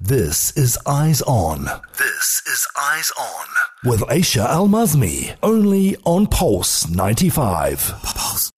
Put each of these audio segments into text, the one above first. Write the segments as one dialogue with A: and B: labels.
A: This is Eyes On. This is Eyes On. With Aisha Al Mazmi. Only on Pulse 95. Pulse.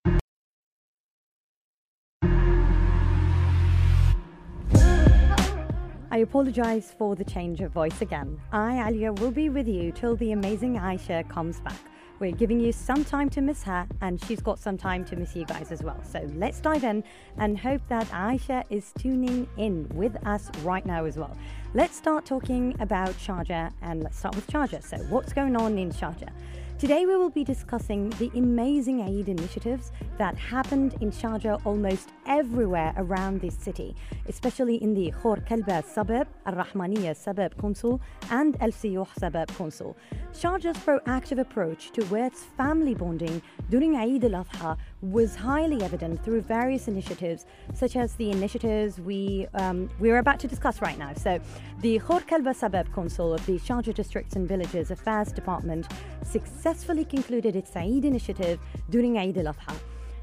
B: I apologize for the change of voice again. I, Alia, will be with you till the amazing Aisha comes back. We're giving you some time to miss her, and she's got some time to miss you guys as well. So let's dive in and hope that Aisha is tuning in with us right now as well. Let's start talking about Sharjah, and let's start with Sharjah. So, what's going on in Sharjah? Today, we will be discussing the amazing Eid initiatives that happened in Sharjah almost everywhere around this city, especially in the Khor Kalba suburb, Al Rahmaniya suburb council, and Al Siyuh suburb council. Sharjah's proactive approach towards family bonding during Eid al Adha was highly evident through various initiatives, such as the initiatives we, um, we're about to discuss right now. So, the Khor Kalba suburb council of the Sharjah Districts and Villages Affairs Department successfully concluded its Eid initiative during Eid al Adha.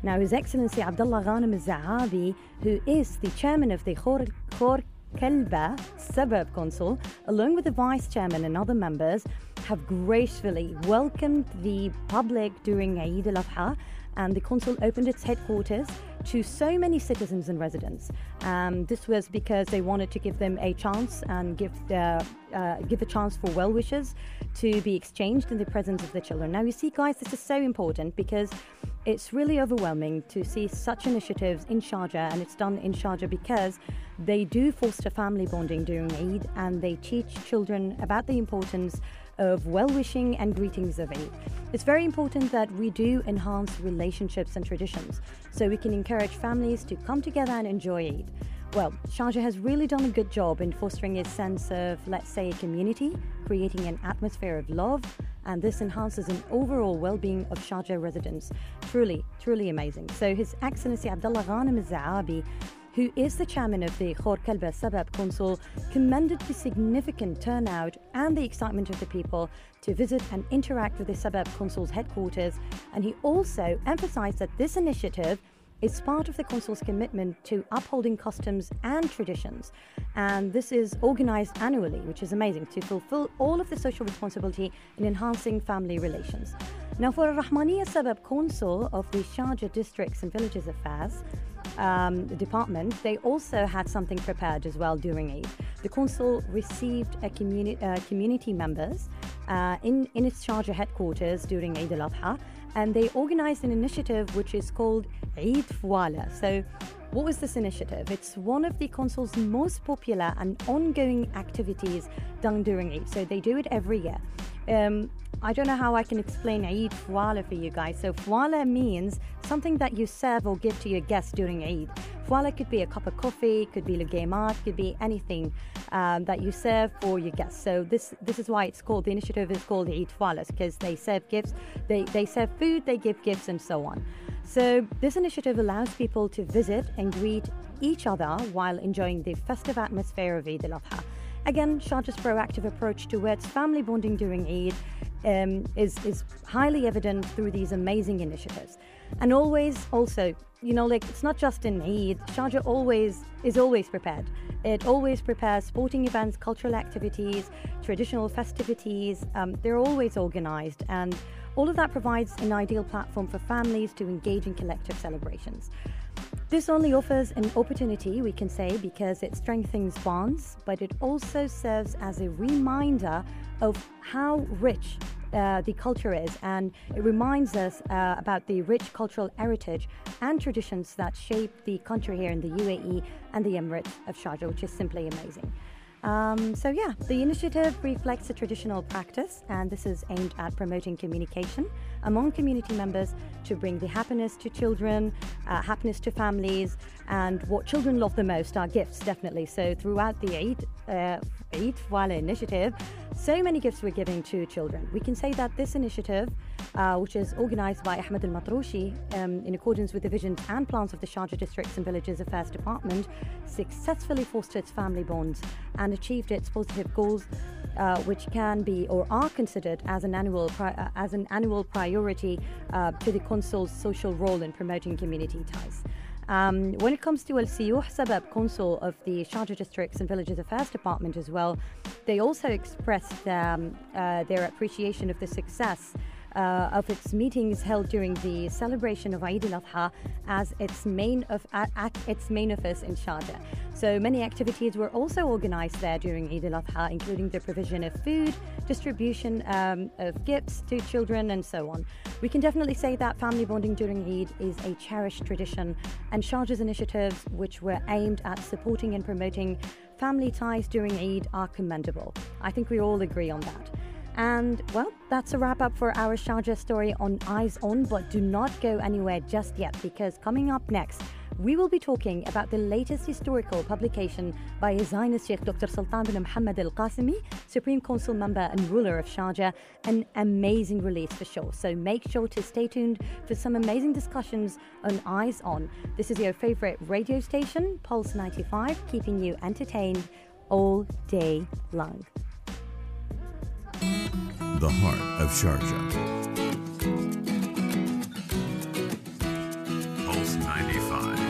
B: Now, His Excellency Abdullah Ghanem Al Zaabi, who is the chairman of the Khor, Khor Kalba Suburb Council, along with the vice chairman and other members, have gracefully welcomed the public during Eid al-Adha and the council opened its headquarters to so many citizens and residents. Um, this was because they wanted to give them a chance and give the, uh, give a chance for well wishes to be exchanged in the presence of the children. Now, you see, guys, this is so important because it's really overwhelming to see such initiatives in Sharjah, and it's done in Sharjah because they do foster family bonding during Eid and they teach children about the importance of well wishing and greetings of Eid. It's very important that we do enhance relationships and traditions so we can encourage families to come together and enjoy Eid. Well, Sharjah has really done a good job in fostering a sense of, let's say, a community, creating an atmosphere of love, and this enhances an overall well being of Sharjah residents. Truly, truly amazing. So, His Excellency Abdullah Ghanem Zaabi who is the chairman of the Khor Kalba Suburb Council, commended the significant turnout and the excitement of the people to visit and interact with the Suburb Council's headquarters. And he also emphasized that this initiative is part of the Council's commitment to upholding customs and traditions. And this is organized annually, which is amazing, to fulfill all of the social responsibility in enhancing family relations. Now, for Rahmaniya Suburb Council of the Sharjah Districts and Villages Affairs, um, department, they also had something prepared as well during Eid. The council received a communi- uh, community members uh, in, in its Sharjah headquarters during Eid al Adha, and they organized an initiative which is called Eid Fwala. So, what was this initiative? It's one of the council's most popular and ongoing activities done during Eid. So, they do it every year. Um, I don't know how I can explain Eid Fwala for you guys. So, Fwala means something that you serve or give to your guests during Eid. Fwala could be a cup of coffee, could be lugemat, could be anything um, that you serve for your guests. So this this is why it's called the initiative is called Eid Fwala because they serve gifts, they they serve food, they give gifts, and so on. So this initiative allows people to visit and greet each other while enjoying the festive atmosphere of Eid al-Adha. Again, Sharjah's proactive approach towards family bonding during Eid um, is, is highly evident through these amazing initiatives. And always, also, you know, like it's not just in Eid, Sharjah always is always prepared. It always prepares sporting events, cultural activities, traditional festivities. Um, they're always organized, and all of that provides an ideal platform for families to engage in collective celebrations. This only offers an opportunity, we can say, because it strengthens bonds, but it also serves as a reminder of how rich uh, the culture is, and it reminds us uh, about the rich cultural heritage and traditions that shape the country here in the UAE and the Emirates of Sharjah, which is simply amazing. Um, so, yeah, the initiative reflects a traditional practice, and this is aimed at promoting communication among community members to bring the happiness to children, uh, happiness to families, and what children love the most are gifts, definitely. So, throughout the Eid, uh, Eid Fwala initiative, so many gifts were given to children. We can say that this initiative, uh, which is organized by Ahmed Al Matroushi um, in accordance with the visions and plans of the Sharjah Districts and Villages Affairs Department, successfully fostered its family bonds and achieved its positive goals, uh, which can be or are considered as an annual pri- uh, as an annual priority uh, to the Council's social role in promoting community ties. Um, when it comes to Al Siyuh Suburb, council of the Sharjah Districts and Villages Affairs Department as well, they also expressed um, uh, their appreciation of the success uh, of its meetings held during the celebration of Eid al-Adha as its main of at, its main office in Sharjah. So many activities were also organized there during Eid al-Adha, including the provision of food, distribution um, of gifts to children, and so on. We can definitely say that family bonding during Eid is a cherished tradition, and Sharjah's initiatives, which were aimed at supporting and promoting family ties during Eid, are commendable. I think we all agree on that. And well, that's a wrap up for our Sharjah story on Eyes On, but do not go anywhere just yet because coming up next, we will be talking about the latest historical publication by His Highness Sheikh Dr. Sultan bin Muhammad Al Qasimi, Supreme Council member and ruler of Sharjah, an amazing release for sure. So make sure to stay tuned for some amazing discussions on Eyes On. This is your favorite radio station, Pulse 95, keeping you entertained all day long
C: the heart of Sharjah. Pulse 95.
D: Pulse 95.